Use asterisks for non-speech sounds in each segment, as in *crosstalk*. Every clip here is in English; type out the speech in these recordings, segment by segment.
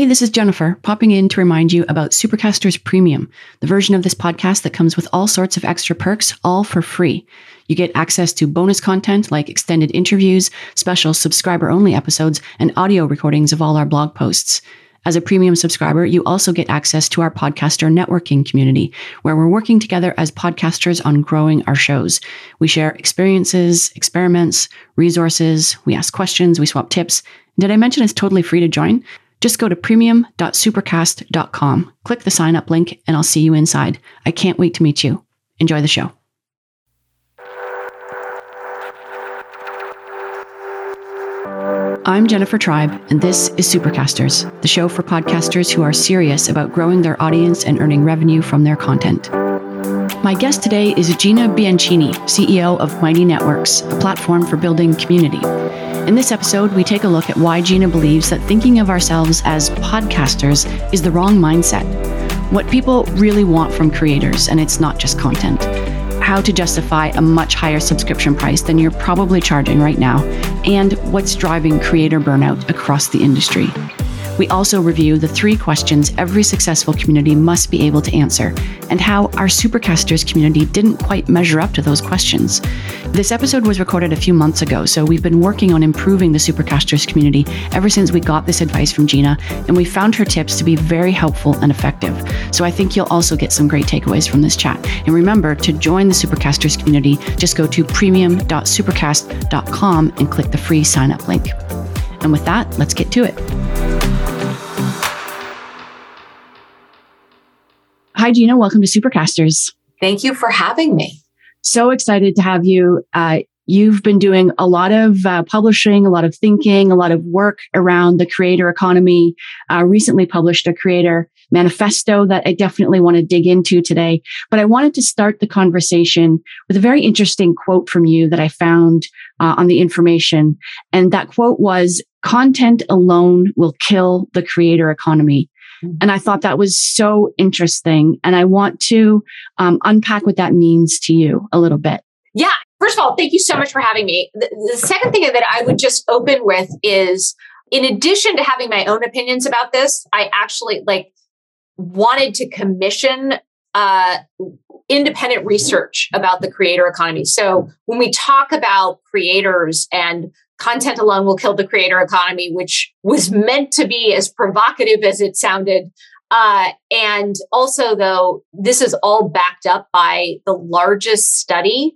Hey, this is Jennifer, popping in to remind you about Supercasters Premium, the version of this podcast that comes with all sorts of extra perks, all for free. You get access to bonus content like extended interviews, special subscriber only episodes, and audio recordings of all our blog posts. As a premium subscriber, you also get access to our podcaster networking community, where we're working together as podcasters on growing our shows. We share experiences, experiments, resources, we ask questions, we swap tips. Did I mention it's totally free to join? Just go to premium.supercast.com, click the sign up link, and I'll see you inside. I can't wait to meet you. Enjoy the show. I'm Jennifer Tribe, and this is Supercasters, the show for podcasters who are serious about growing their audience and earning revenue from their content. My guest today is Gina Bianchini, CEO of Mighty Networks, a platform for building community. In this episode, we take a look at why Gina believes that thinking of ourselves as podcasters is the wrong mindset, what people really want from creators, and it's not just content, how to justify a much higher subscription price than you're probably charging right now, and what's driving creator burnout across the industry. We also review the three questions every successful community must be able to answer and how our Supercasters community didn't quite measure up to those questions. This episode was recorded a few months ago, so we've been working on improving the Supercasters community ever since we got this advice from Gina, and we found her tips to be very helpful and effective. So I think you'll also get some great takeaways from this chat. And remember, to join the Supercasters community, just go to premium.supercast.com and click the free sign up link. And with that, let's get to it. Hi, Gina. Welcome to Supercasters. Thank you for having me. So excited to have you. Uh, you've been doing a lot of uh, publishing, a lot of thinking, a lot of work around the creator economy. Uh, recently published a creator manifesto that I definitely want to dig into today. But I wanted to start the conversation with a very interesting quote from you that I found uh, on the information. And that quote was, content alone will kill the creator economy. And I thought that was so interesting. And I want to um, unpack what that means to you a little bit. Yeah. First of all, thank you so much for having me. The, the second thing that I would just open with is in addition to having my own opinions about this, I actually like wanted to commission uh, independent research about the creator economy. So when we talk about creators and content alone will kill the creator economy, which was meant to be as provocative as it sounded. Uh, and also, though, this is all backed up by the largest study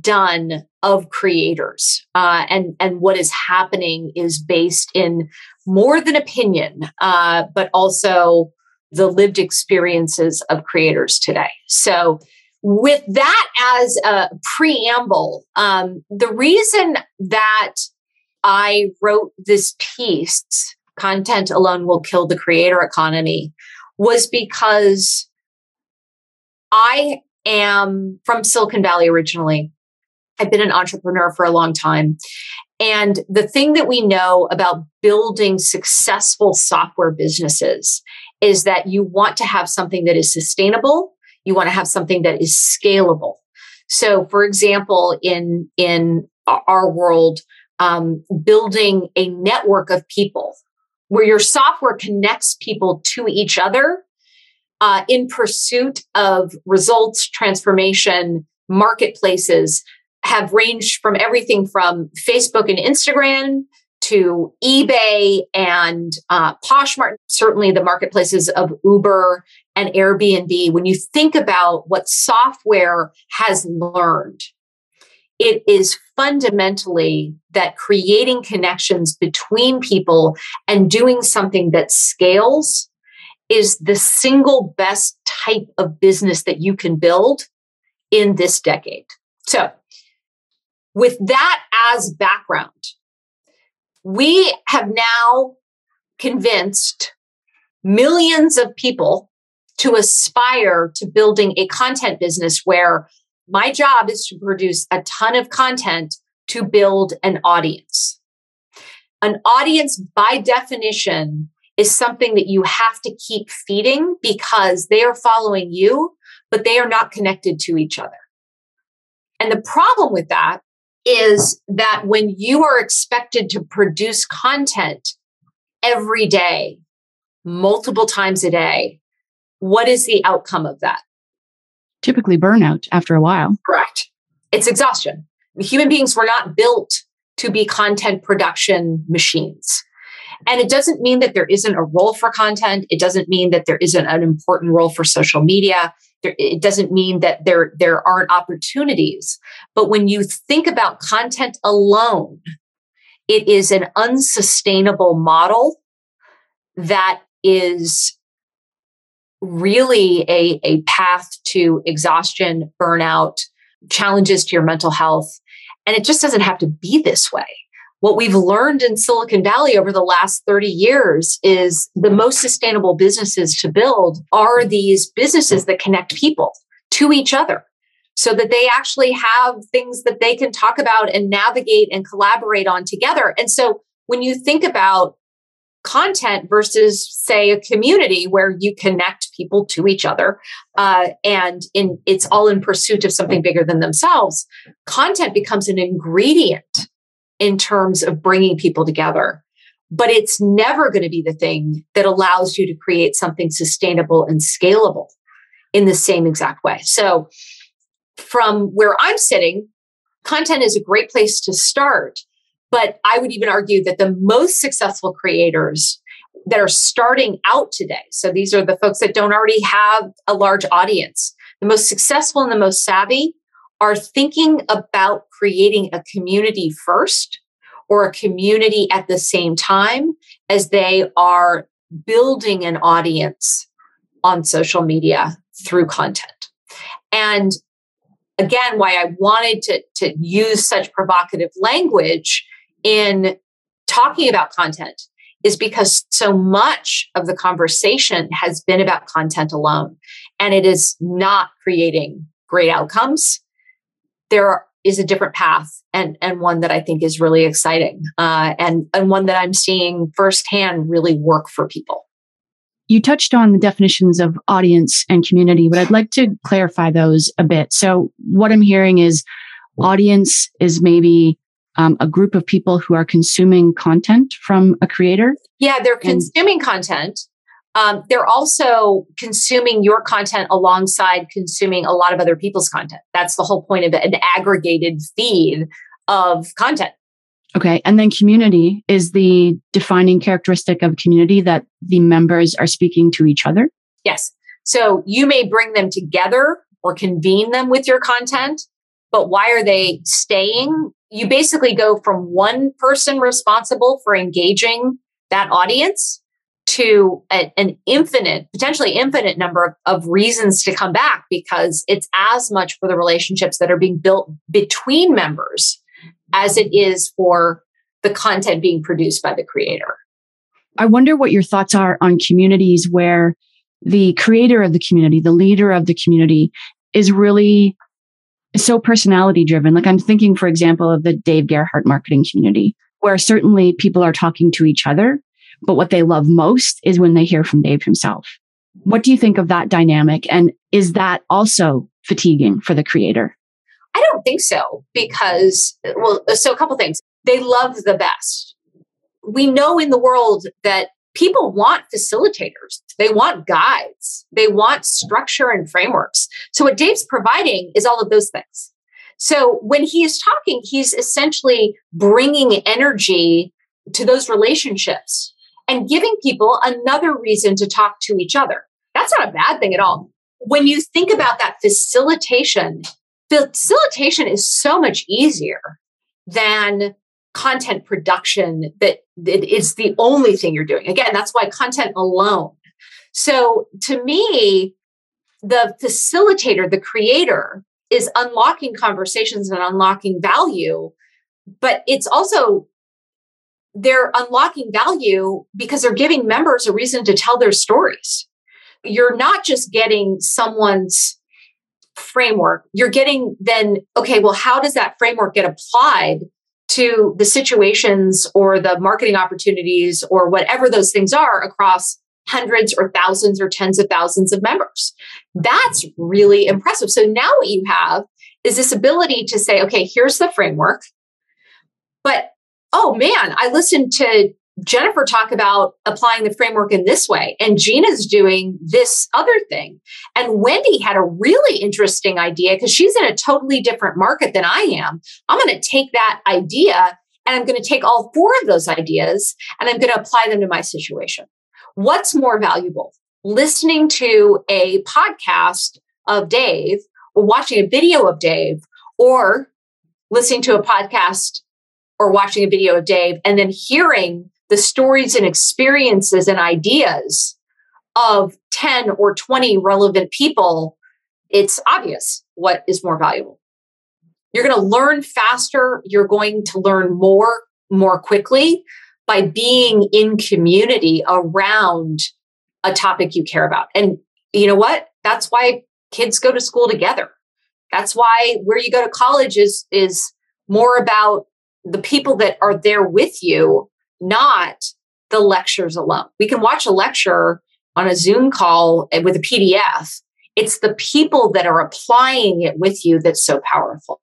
done of creators, uh, and and what is happening is based in more than opinion, uh, but also the lived experiences of creators today. So, with that as a preamble, um, the reason that I wrote this piece, Content Alone Will Kill the Creator Economy, was because I am from Silicon Valley originally. I've been an entrepreneur for a long time. And the thing that we know about building successful software businesses is that you want to have something that is sustainable. You want to have something that is scalable. So, for example, in, in our world, um, building a network of people where your software connects people to each other uh, in pursuit of results, transformation, marketplaces have ranged from everything from Facebook and Instagram to eBay and uh, Poshmark, certainly the marketplaces of Uber and Airbnb. When you think about what software has learned it is fundamentally that creating connections between people and doing something that scales is the single best type of business that you can build in this decade. So, with that as background, we have now convinced millions of people to aspire to building a content business where my job is to produce a ton of content to build an audience. An audience, by definition, is something that you have to keep feeding because they are following you, but they are not connected to each other. And the problem with that is that when you are expected to produce content every day, multiple times a day, what is the outcome of that? Typically burnout after a while. Correct. It's exhaustion. Human beings were not built to be content production machines. And it doesn't mean that there isn't a role for content. It doesn't mean that there isn't an important role for social media. It doesn't mean that there, there aren't opportunities. But when you think about content alone, it is an unsustainable model that is really a, a path to exhaustion, burnout, challenges to your mental health. And it just doesn't have to be this way. What we've learned in Silicon Valley over the last 30 years is the most sustainable businesses to build are these businesses that connect people to each other so that they actually have things that they can talk about and navigate and collaborate on together. And so when you think about content versus say a community where you connect people to each other uh, and in it's all in pursuit of something bigger than themselves content becomes an ingredient in terms of bringing people together. But it's never going to be the thing that allows you to create something sustainable and scalable in the same exact way. So from where i'm sitting content is a great place to start but I would even argue that the most successful creators that are starting out today, so these are the folks that don't already have a large audience, the most successful and the most savvy are thinking about creating a community first or a community at the same time as they are building an audience on social media through content. And again, why I wanted to, to use such provocative language in talking about content is because so much of the conversation has been about content alone and it is not creating great outcomes. There is a different path and, and one that I think is really exciting uh, and, and one that I'm seeing firsthand really work for people. You touched on the definitions of audience and community, but I'd like to clarify those a bit. So, what I'm hearing is audience is maybe um, a group of people who are consuming content from a creator? Yeah, they're consuming and- content. Um, they're also consuming your content alongside consuming a lot of other people's content. That's the whole point of an aggregated feed of content. Okay. And then community is the defining characteristic of community that the members are speaking to each other. Yes. So you may bring them together or convene them with your content, but why are they staying you basically go from one person responsible for engaging that audience to a, an infinite, potentially infinite number of, of reasons to come back because it's as much for the relationships that are being built between members as it is for the content being produced by the creator. I wonder what your thoughts are on communities where the creator of the community, the leader of the community is really so personality driven. Like I'm thinking, for example, of the Dave Gerhardt marketing community, where certainly people are talking to each other, but what they love most is when they hear from Dave himself. What do you think of that dynamic? And is that also fatiguing for the creator? I don't think so because, well, so a couple things. They love the best. We know in the world that people want facilitators, they want guides, they want structure and frameworks. So, what Dave's providing is all of those things. So, when he is talking, he's essentially bringing energy to those relationships and giving people another reason to talk to each other. That's not a bad thing at all. When you think about that facilitation, facilitation is so much easier than content production that it is the only thing you're doing. Again, that's why content alone. So to me, the facilitator, the creator is unlocking conversations and unlocking value, but it's also they're unlocking value because they're giving members a reason to tell their stories. You're not just getting someone's framework, you're getting then, okay, well, how does that framework get applied to the situations or the marketing opportunities or whatever those things are across hundreds or thousands or tens of thousands of members. That's really impressive. So now what you have is this ability to say, okay, here's the framework. But oh man, I listened to Jennifer talk about applying the framework in this way, and Gina's doing this other thing. And Wendy had a really interesting idea because she's in a totally different market than I am. I'm going to take that idea and I'm going to take all four of those ideas and I'm going to apply them to my situation. What's more valuable? Listening to a podcast of Dave or watching a video of Dave or listening to a podcast or watching a video of Dave and then hearing the stories and experiences and ideas of 10 or 20 relevant people, it's obvious what is more valuable. You're going to learn faster. You're going to learn more, more quickly by being in community around a topic you care about. And you know what? That's why kids go to school together. That's why where you go to college is, is more about the people that are there with you, not the lectures alone. We can watch a lecture on a Zoom call with a PDF. It's the people that are applying it with you that's so powerful.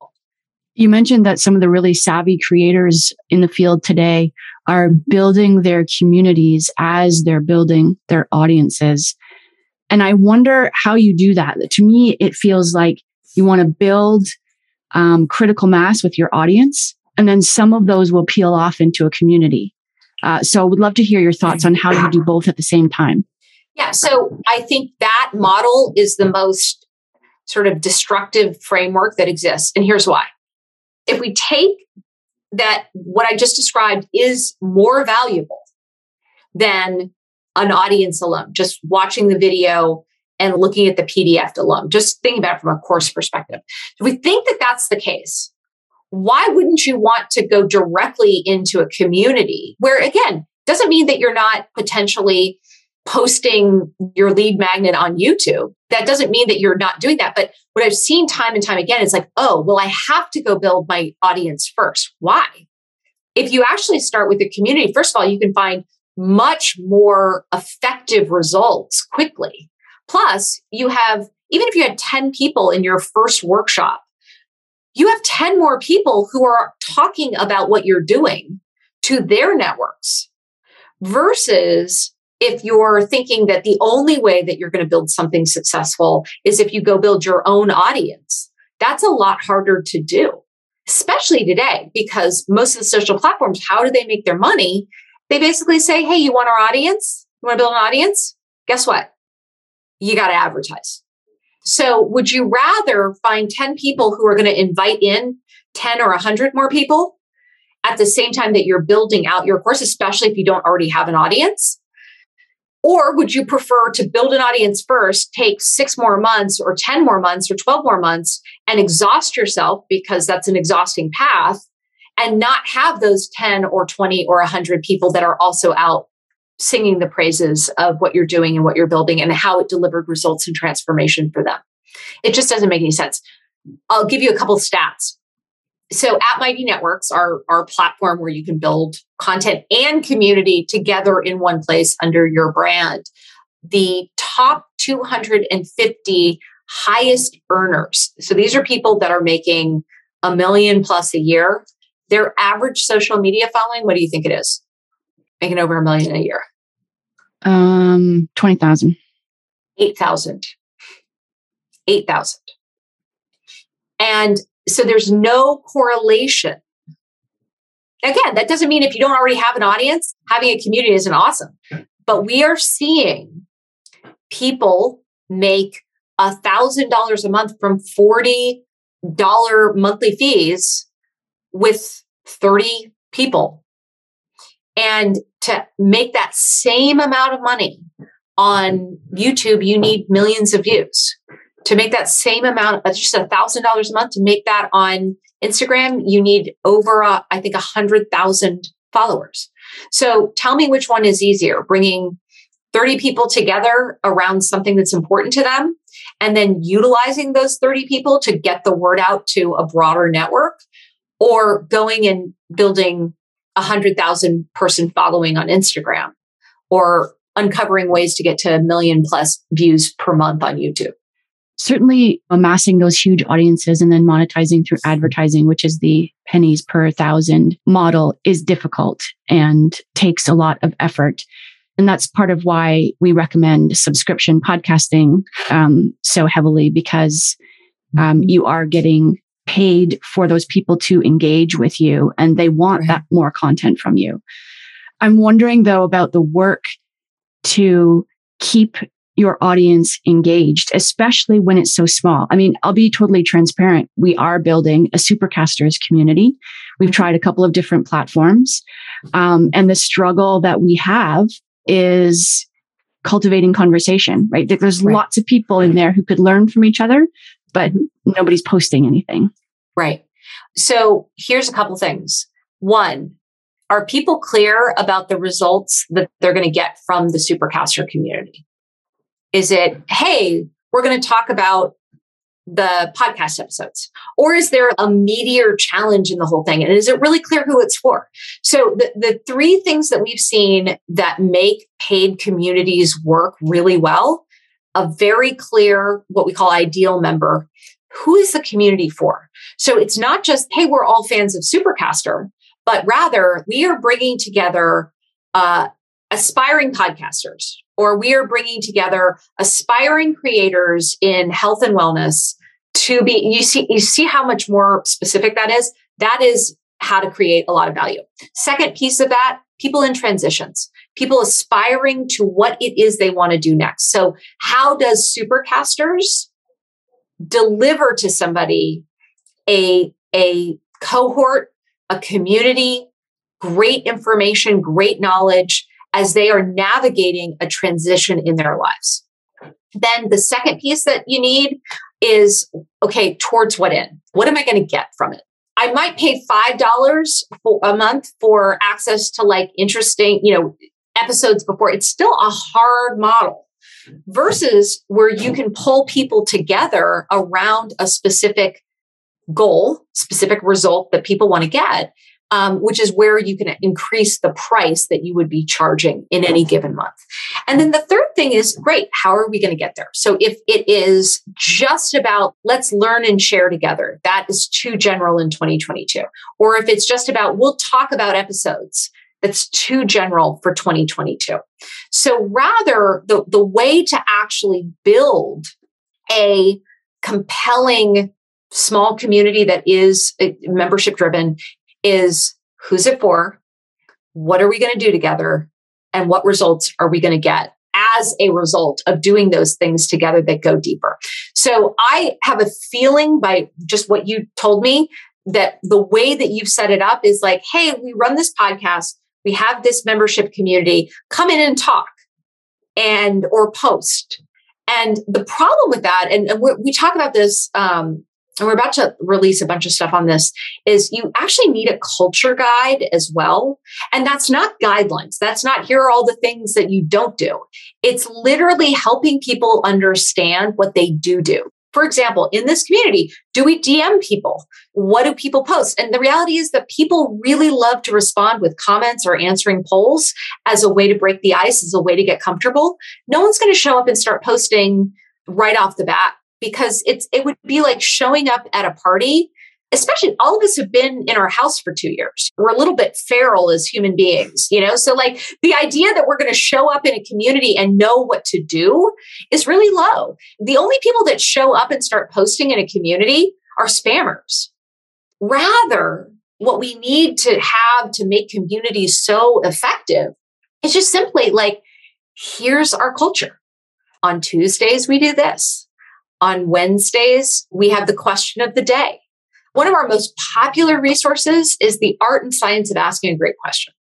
You mentioned that some of the really savvy creators in the field today are building their communities as they're building their audiences. And I wonder how you do that. To me, it feels like you want to build um, critical mass with your audience, and then some of those will peel off into a community. Uh, so I would love to hear your thoughts on how you do both at the same time. Yeah. So I think that model is the most sort of destructive framework that exists. And here's why. If we take that what I just described is more valuable than an audience alone, just watching the video and looking at the PDF alone, just thinking about it from a course perspective. If we think that that's the case, why wouldn't you want to go directly into a community where, again, doesn't mean that you're not potentially posting your lead magnet on YouTube. That doesn't mean that you're not doing that. But what I've seen time and time again is like, oh, well, I have to go build my audience first. Why? If you actually start with the community, first of all, you can find much more effective results quickly. Plus, you have, even if you had 10 people in your first workshop, you have 10 more people who are talking about what you're doing to their networks versus if you're thinking that the only way that you're going to build something successful is if you go build your own audience. That's a lot harder to do, especially today, because most of the social platforms, how do they make their money? They basically say, Hey, you want our audience? You want to build an audience? Guess what? You got to advertise. So would you rather find 10 people who are going to invite in 10 or 100 more people at the same time that you're building out your course, especially if you don't already have an audience? Or would you prefer to build an audience first, take six more months or 10 more months or 12 more months and exhaust yourself because that's an exhausting path and not have those 10 or 20 or 100 people that are also out singing the praises of what you're doing and what you're building and how it delivered results and transformation for them. It just doesn't make any sense. I'll give you a couple stats. So at Mighty Networks, our, our platform where you can build content and community together in one place under your brand, the top 250 highest earners. So these are people that are making a million plus a year. Their average social media following, what do you think it is? Making over a million a year. Um, 20,000. 8,000. 8,000. And so there's no correlation. Again, that doesn't mean if you don't already have an audience, having a community isn't awesome. But we are seeing people make a thousand dollars a month from $40 monthly fees with 30 people. And to make that same amount of money on YouTube, you need millions of views. To make that same amount, just a thousand dollars a month, to make that on Instagram, you need over, uh, I think, a hundred thousand followers. So tell me which one is easier: bringing 30 people together around something that's important to them, and then utilizing those 30 people to get the word out to a broader network, or going and building a hundred thousand person following on Instagram or uncovering ways to get to a million plus views per month on YouTube. certainly amassing those huge audiences and then monetizing through advertising, which is the pennies per thousand model is difficult and takes a lot of effort. And that's part of why we recommend subscription podcasting um, so heavily because um, you are getting paid for those people to engage with you and they want right. that more content from you. I'm wondering though about the work to keep your audience engaged, especially when it's so small. I mean, I'll be totally transparent. We are building a supercasters community. We've tried a couple of different platforms. Um, and the struggle that we have is cultivating conversation, right? There's right. lots of people in there who could learn from each other, but nobody's posting anything. Right. So here's a couple things. One, are people clear about the results that they're going to get from the supercaster community? Is it, hey, we're going to talk about the podcast episodes? Or is there a meteor challenge in the whole thing? And is it really clear who it's for? So the, the three things that we've seen that make paid communities work really well, a very clear, what we call ideal member. Who is the community for? So it's not just, hey, we're all fans of Supercaster, but rather we are bringing together uh, aspiring podcasters, or we are bringing together aspiring creators in health and wellness to be you see you see how much more specific that is that is how to create a lot of value second piece of that people in transitions people aspiring to what it is they want to do next so how does supercasters deliver to somebody a a cohort a community great information great knowledge as they are navigating a transition in their lives. Then the second piece that you need is okay, towards what end? What am I going to get from it? I might pay $5 for a month for access to like interesting, you know, episodes before. It's still a hard model versus where you can pull people together around a specific goal, specific result that people want to get um, which is where you can increase the price that you would be charging in any given month. And then the third thing is great, how are we going to get there? So if it is just about let's learn and share together, that is too general in 2022. Or if it's just about we'll talk about episodes, that's too general for 2022. So rather, the, the way to actually build a compelling small community that is uh, membership driven is who's it for? What are we going to do together? And what results are we going to get as a result of doing those things together that go deeper? So I have a feeling by just what you told me that the way that you've set it up is like, hey, we run this podcast, we have this membership community, come in and talk and or post. And the problem with that, and, and we talk about this um, and we're about to release a bunch of stuff on this is you actually need a culture guide as well. And that's not guidelines. That's not here are all the things that you don't do. It's literally helping people understand what they do do for example in this community do we dm people? What do people post? And the reality is that people really love to respond with comments or answering polls as a way to break the ice as a way to get comfortable. No one's going to show up and start posting right off the bat because it's it would be like showing up at a party especially all of us have been in our house for two years. We're a little bit feral as human beings, you know? So, like, the idea that we're going to show up in a community and know what to do is really low. The only people that show up and start posting in a community are spammers. Rather, what we need to have to make communities so effective is just simply like, here's our culture. On Tuesdays, we do this. On Wednesdays, we have the question of the day. One of our most popular resources is the art and science of asking a great question.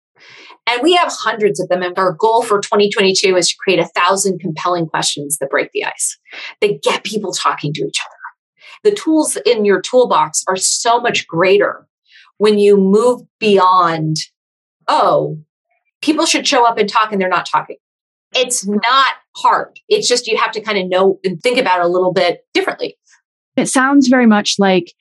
And we have hundreds of them. And our goal for 2022 is to create a thousand compelling questions that break the ice, that get people talking to each other. The tools in your toolbox are so much greater when you move beyond, oh, people should show up and talk and they're not talking. It's not hard. It's just you have to kind of know and think about it a little bit differently. It sounds very much like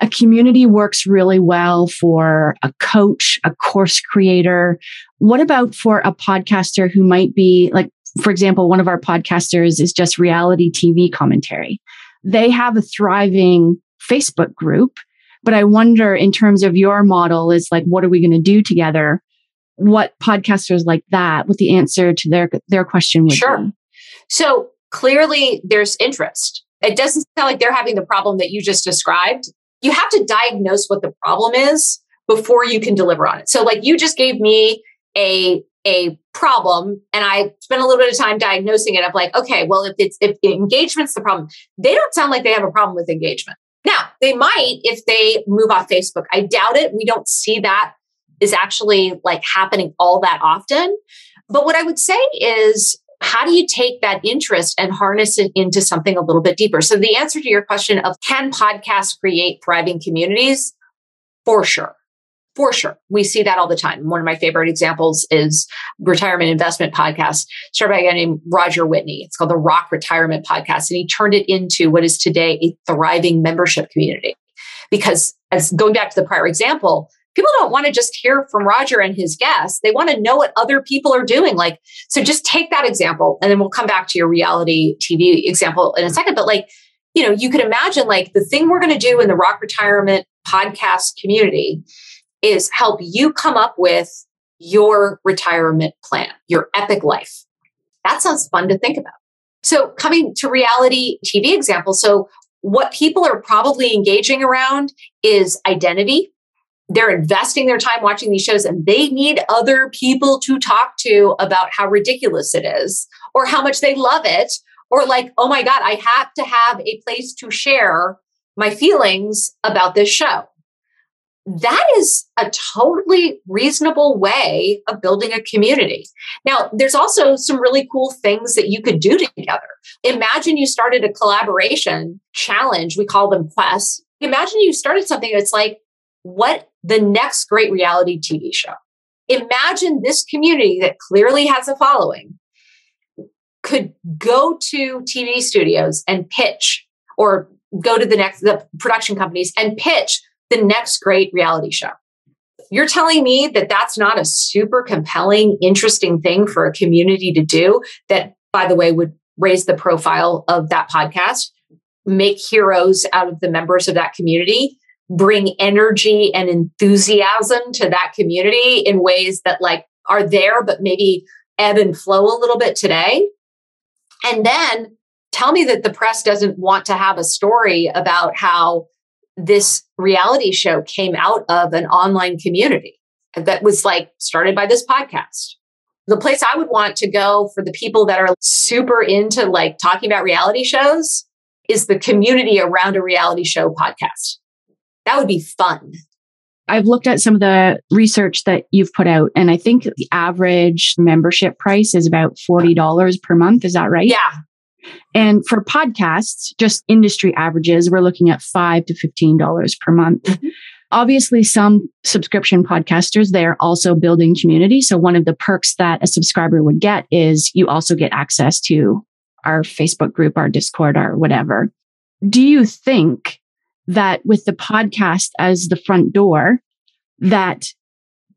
a community works really well for a coach, a course creator. What about for a podcaster who might be like, for example, one of our podcasters is just reality TV commentary. they have a thriving Facebook group. But I wonder, in terms of your model, is like, what are we going to do together? What podcasters like that, what the answer to their their question would sure. be? So clearly, there's interest. It doesn't sound like they're having the problem that you just described. You have to diagnose what the problem is before you can deliver on it. So, like you just gave me a a problem and I spent a little bit of time diagnosing it of like, okay, well, if it's if engagement's the problem, they don't sound like they have a problem with engagement. Now, they might if they move off Facebook. I doubt it. We don't see that is actually like happening all that often. But what I would say is how do you take that interest and harness it into something a little bit deeper? So the answer to your question of can podcasts create thriving communities? For sure for sure. We see that all the time. One of my favorite examples is retirement investment podcast started by a guy named Roger Whitney. It's called the Rock Retirement Podcast. And he turned it into what is today a thriving membership community. Because as going back to the prior example, people don't want to just hear from Roger and his guests. They want to know what other people are doing. Like, so just take that example and then we'll come back to your reality TV example in a second. But like, you know, you could imagine like the thing we're going to do in the Rock Retirement podcast community is help you come up with your retirement plan, your epic life. That sounds fun to think about. So, coming to reality TV example, so what people are probably engaging around is identity. They're investing their time watching these shows and they need other people to talk to about how ridiculous it is or how much they love it or like, oh my God, I have to have a place to share my feelings about this show that is a totally reasonable way of building a community. Now, there's also some really cool things that you could do together. Imagine you started a collaboration challenge. We call them quests. Imagine you started something that's like, what the next great reality TV show? Imagine this community that clearly has a following could go to TV studios and pitch or go to the next the production companies and pitch the next great reality show. You're telling me that that's not a super compelling, interesting thing for a community to do that, by the way, would raise the profile of that podcast, make heroes out of the members of that community, bring energy and enthusiasm to that community in ways that like are there, but maybe ebb and flow a little bit today. And then tell me that the press doesn't want to have a story about how this reality show came out of an online community that was like started by this podcast. The place I would want to go for the people that are super into like talking about reality shows is the community around a reality show podcast. That would be fun. I've looked at some of the research that you've put out, and I think the average membership price is about $40 per month. Is that right? Yeah. And for podcasts, just industry averages, we're looking at five to $15 per month. Mm-hmm. Obviously, some subscription podcasters, they're also building community. So one of the perks that a subscriber would get is you also get access to our Facebook group, our Discord, our whatever. Do you think that with the podcast as the front door, that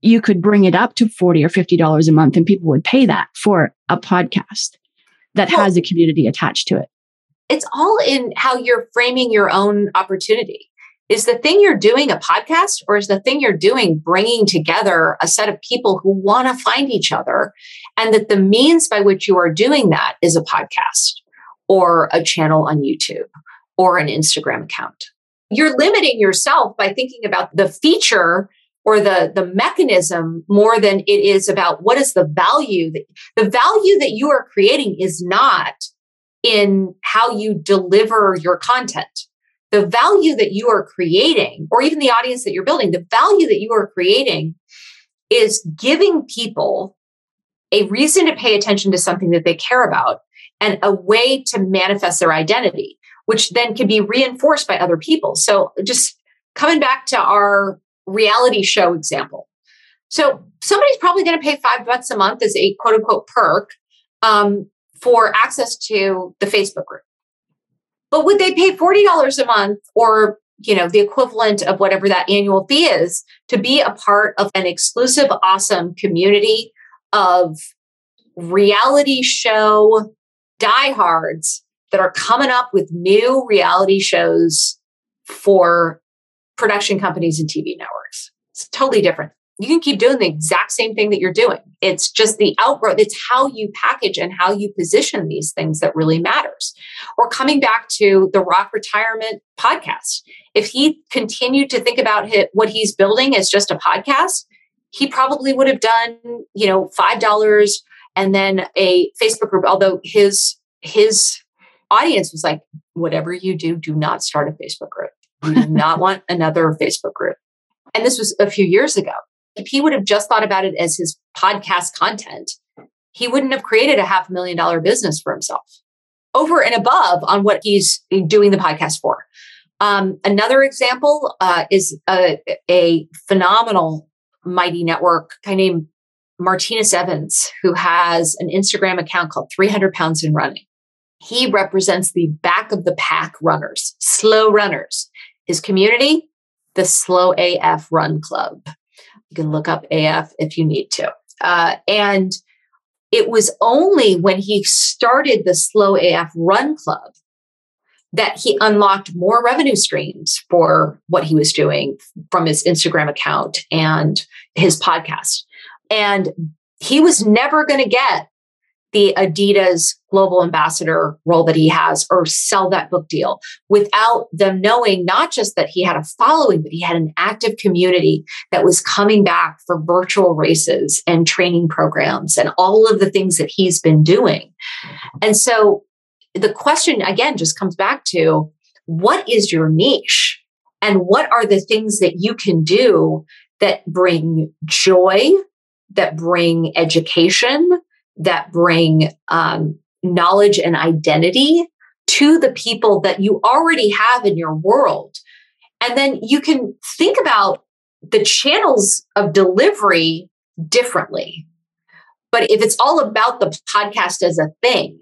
you could bring it up to 40 or $50 a month and people would pay that for a podcast? that well, has a community attached to it. It's all in how you're framing your own opportunity. Is the thing you're doing a podcast or is the thing you're doing bringing together a set of people who want to find each other? And that the means by which you are doing that is a podcast or a channel on YouTube or an Instagram account. You're limiting yourself by thinking about the feature or the the mechanism more than it is about what is the value that the value that you are creating is not in how you deliver your content. The value that you are creating or even the audience that you're building the value that you are creating is giving people a reason to pay attention to something that they care about and a way to manifest their identity which then can be reinforced by other people so just coming back to our reality show example. So somebody's probably going to pay five bucks a month as a quote unquote perk um, for access to the Facebook group. But would they pay $40 a month or you know the equivalent of whatever that annual fee is to be a part of an exclusive awesome community of reality show diehards that are coming up with new reality shows for production companies and TV networks. It's totally different. You can keep doing the exact same thing that you're doing. It's just the outgrowth. It's how you package and how you position these things that really matters. Or coming back to the Rock Retirement podcast. If he continued to think about what he's building as just a podcast, he probably would have done, you know, $5 and then a Facebook group, although his his audience was like, whatever you do, do not start a Facebook group. We do not *laughs* want another Facebook group. And this was a few years ago. If he would have just thought about it as his podcast content, he wouldn't have created a half a million dollar business for himself over and above on what he's doing the podcast for. Um, another example uh, is a, a, phenomenal mighty network guy named Martinez Evans, who has an Instagram account called 300 Pounds and Running. He represents the back of the pack runners, slow runners. His community, the Slow AF Run Club. You can look up AF if you need to. Uh, and it was only when he started the Slow AF Run Club that he unlocked more revenue streams for what he was doing from his Instagram account and his podcast. And he was never going to get the Adidas global ambassador role that he has or sell that book deal without them knowing not just that he had a following, but he had an active community that was coming back for virtual races and training programs and all of the things that he's been doing. And so the question again just comes back to what is your niche and what are the things that you can do that bring joy, that bring education, that bring um, knowledge and identity to the people that you already have in your world. And then you can think about the channels of delivery differently. But if it's all about the podcast as a thing,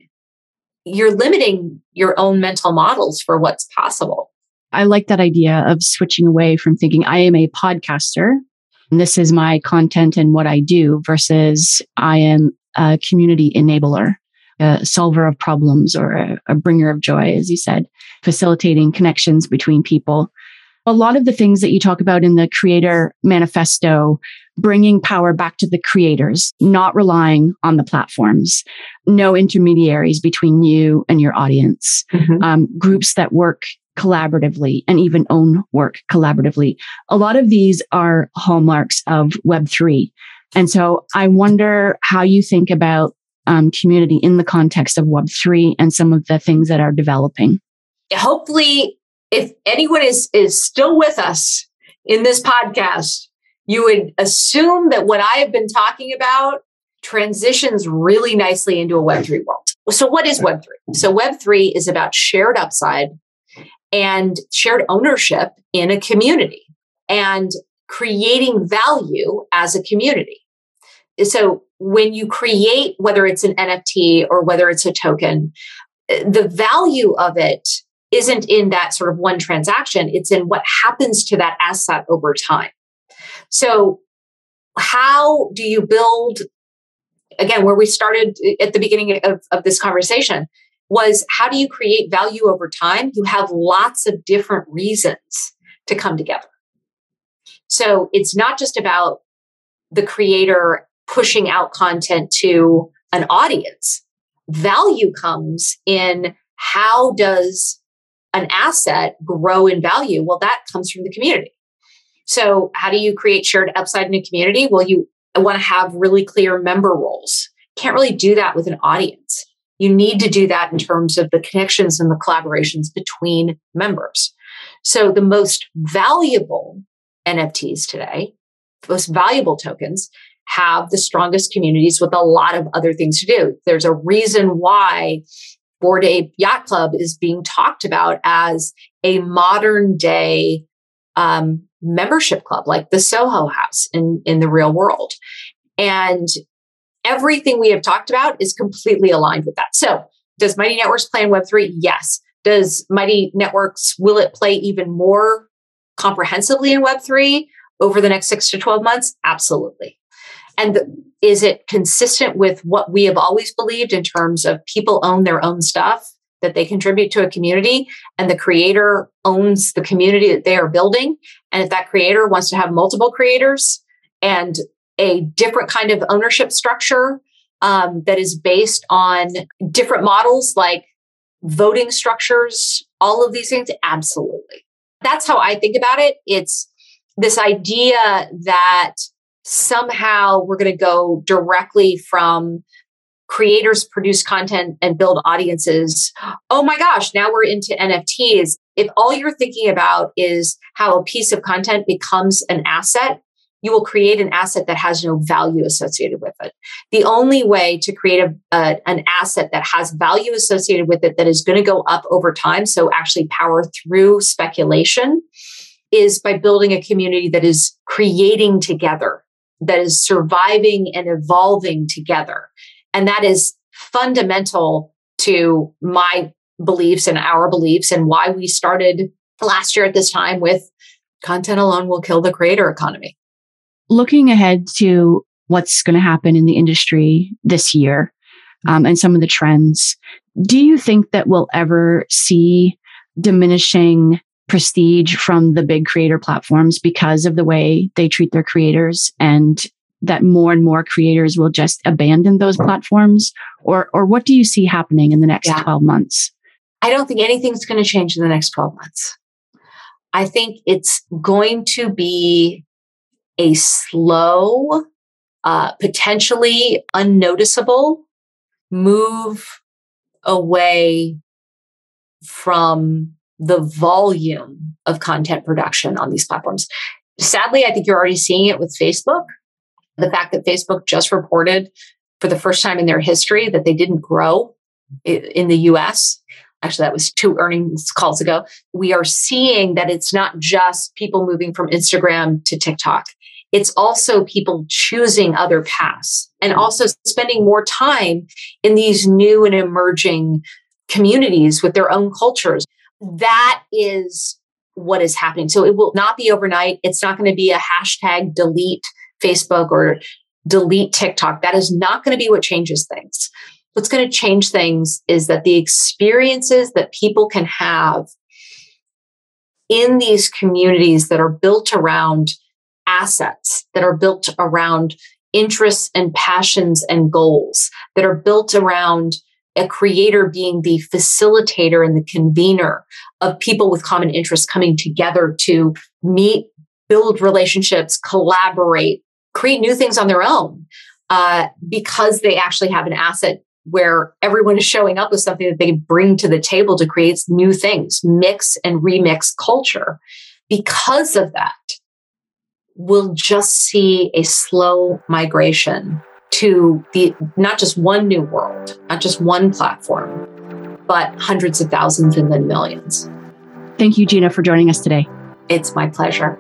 you're limiting your own mental models for what's possible. I like that idea of switching away from thinking I am a podcaster. And this is my content and what I do versus I am a community enabler, a solver of problems or a, a bringer of joy, as you said, facilitating connections between people. A lot of the things that you talk about in the creator manifesto bringing power back to the creators, not relying on the platforms, no intermediaries between you and your audience, mm-hmm. um, groups that work collaboratively and even own work collaboratively. A lot of these are hallmarks of Web3. And so I wonder how you think about um, community in the context of Web3 and some of the things that are developing. Hopefully, if anyone is, is still with us in this podcast, you would assume that what I have been talking about transitions really nicely into a Web3 world. So, what is Web3? So, Web3 is about shared upside and shared ownership in a community and creating value as a community. So, when you create, whether it's an NFT or whether it's a token, the value of it isn't in that sort of one transaction, it's in what happens to that asset over time. So, how do you build, again, where we started at the beginning of, of this conversation was how do you create value over time? You have lots of different reasons to come together. So, it's not just about the creator pushing out content to an audience. Value comes in how does an asset grow in value? Well, that comes from the community. So, how do you create shared upside in a community? Well, you want to have really clear member roles. Can't really do that with an audience. You need to do that in terms of the connections and the collaborations between members. So, the most valuable NFTs today, most valuable tokens, have the strongest communities with a lot of other things to do. There's a reason why Bored Ape Yacht Club is being talked about as a modern day um, membership club like the Soho House in, in the real world. And everything we have talked about is completely aligned with that. So, does Mighty Networks play in Web3? Yes. Does Mighty Networks, will it play even more comprehensively in Web3 over the next six to 12 months? Absolutely. And the, is it consistent with what we have always believed in terms of people own their own stuff that they contribute to a community and the creator owns the community that they are building. And if that creator wants to have multiple creators and a different kind of ownership structure um, that is based on different models like voting structures, all of these things, absolutely. That's how I think about it. It's this idea that somehow we're going to go directly from creators produce content and build audiences. Oh my gosh, now we're into NFTs. If all you're thinking about is how a piece of content becomes an asset, you will create an asset that has no value associated with it. The only way to create a, an asset that has value associated with it that is going to go up over time, so actually power through speculation, is by building a community that is creating together, that is surviving and evolving together. And that is fundamental to my beliefs and our beliefs and why we started last year at this time with content alone will kill the creator economy. Looking ahead to what's going to happen in the industry this year um, and some of the trends, do you think that we'll ever see diminishing prestige from the big creator platforms because of the way they treat their creators and that more and more creators will just abandon those platforms? Or or what do you see happening in the next yeah. 12 months? I don't think anything's going to change in the next 12 months. I think it's going to be a slow uh, potentially unnoticeable move away from the volume of content production on these platforms. Sadly, I think you're already seeing it with Facebook. The fact that Facebook just reported for the first time in their history that they didn't grow in the US. Actually, that was two earnings calls ago. We are seeing that it's not just people moving from Instagram to TikTok. It's also people choosing other paths and mm-hmm. also spending more time in these new and emerging communities with their own cultures that is what is happening. So it will not be overnight. It's not going to be a hashtag delete Facebook or delete TikTok. That is not going to be what changes things. What's going to change things is that the experiences that people can have in these communities that are built around assets, that are built around interests and passions and goals, that are built around a creator being the facilitator and the convener of people with common interests coming together to meet, build relationships, collaborate, create new things on their own uh, because they actually have an asset where everyone is showing up with something that they bring to the table to create new things, mix and remix culture. Because of that, we'll just see a slow migration to the not just one new world, not just one platform, but hundreds of thousands and then millions. Thank you, Gina, for joining us today. It's my pleasure.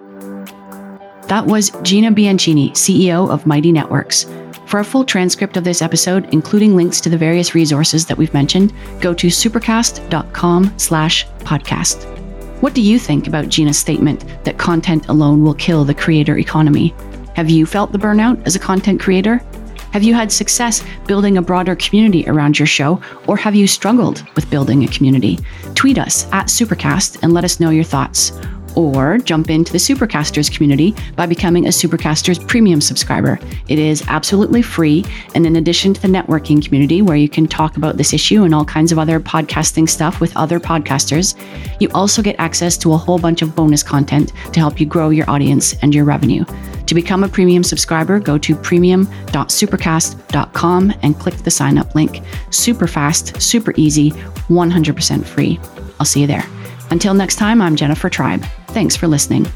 That was Gina Bianchini, CEO of Mighty Networks. For a full transcript of this episode, including links to the various resources that we've mentioned, go to supercast.com slash podcast. What do you think about Gina's statement that content alone will kill the creator economy? Have you felt the burnout as a content creator? Have you had success building a broader community around your show, or have you struggled with building a community? Tweet us at Supercast and let us know your thoughts. Or jump into the Supercasters community by becoming a Supercasters premium subscriber. It is absolutely free. And in addition to the networking community where you can talk about this issue and all kinds of other podcasting stuff with other podcasters, you also get access to a whole bunch of bonus content to help you grow your audience and your revenue. To become a premium subscriber, go to premium.supercast.com and click the sign up link. Super fast, super easy, 100% free. I'll see you there. Until next time, I'm Jennifer Tribe. Thanks for listening.